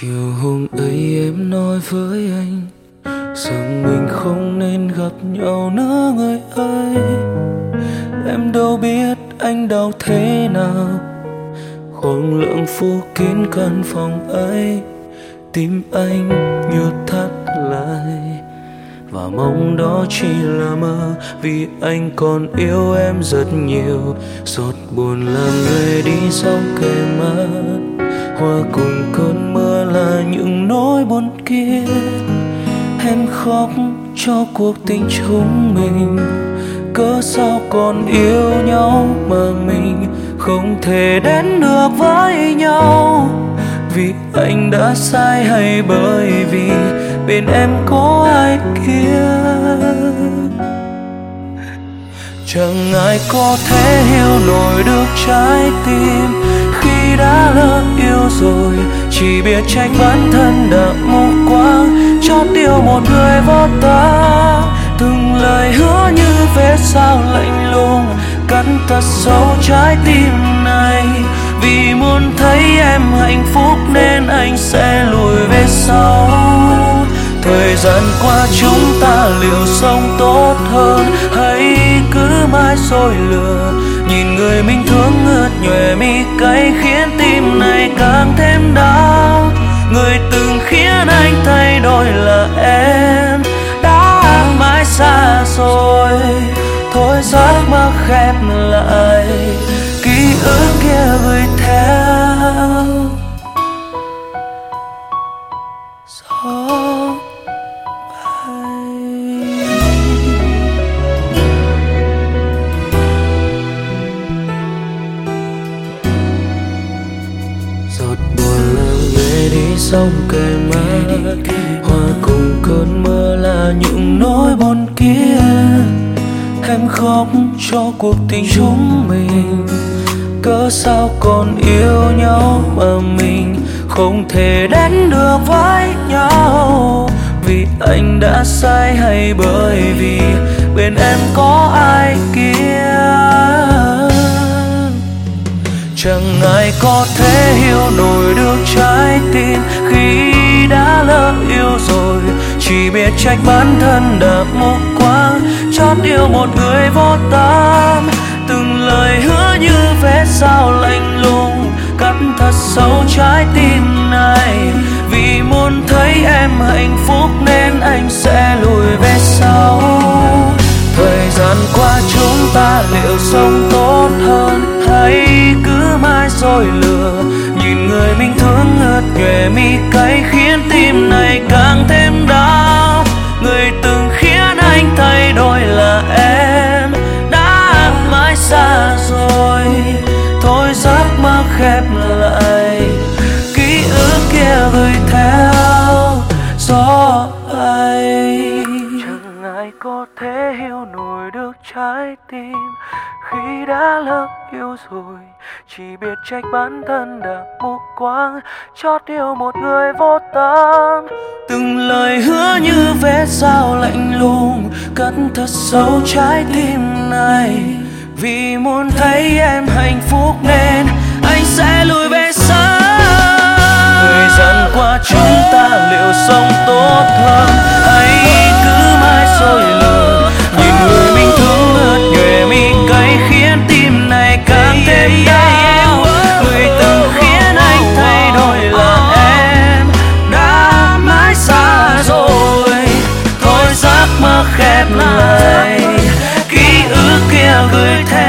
chiều hôm ấy em nói với anh rằng mình không nên gặp nhau nữa, người ơi. Em đâu biết anh đau thế nào. Khoảng lặng phủ kín căn phòng ấy, tim anh như thắt lại. Và mong đó chỉ là mơ, vì anh còn yêu em rất nhiều. Giọt buồn làm người đi sau kề mắt hoa cùng cơn mưa những nỗi buồn kia. Em khóc cho cuộc tình chúng mình. Cớ sao còn yêu nhau mà mình không thể đến được với nhau? Vì anh đã sai hay bởi vì bên em có ai kia? Chẳng ai có thể hiểu nổi được trái tim khi đã lỡ yêu rồi, chỉ biết trách bản thân đã mù quáng chót yêu một người vô ta từng lời hứa như vết sao lạnh lùng, cắn thật sâu trái tim này. Vì muốn thấy em hạnh phúc nên anh sẽ lùi về sau. Thời gian qua chúng ta liệu sống tốt hơn hay mãi soi lửa. Nhìn người mình thương ướt nhòe mi cay, khiến tim này càng thêm đau. Người từng khiến anh thay đổi là em, đã mãi xa rồi. Thôi giấc mơ khép lại, ký ức kia gửi sông kề mát hoa cùng cơn mưa là những nỗi buồn kia. Em khóc cho cuộc tình chúng mình. Cớ sao còn yêu nhau mà mình không thể đến được với nhau? Vì anh đã sai hay bởi vì bên em có ai kia? Chẳng ai có thể hiểu nổi được trái tim chỉ biết trách bản thân đã mù quáng chót yêu một người vô tâm. Từng lời hứa như vết sao lạnh lùng, cắt thật sâu trái tim này. Vì muốn thấy em hạnh phúc nên anh sẽ lùi về sau. Thời gian qua chúng ta liệu sống tốt hơn hay cứ mãi rồi lừa. có thể hiểu nổi được trái tim. Khi đã lỡ yêu rồi, chỉ biết trách bản thân đã mù quáng cho yêu một người vô tâm. Từng lời hứa như vẽ sao lạnh lùng, cất thật sâu trái tim này. Vì muốn thấy em hạnh phúc nên, anh sẽ lùi về xa. Thời gian qua chúng ta liệu sống good time.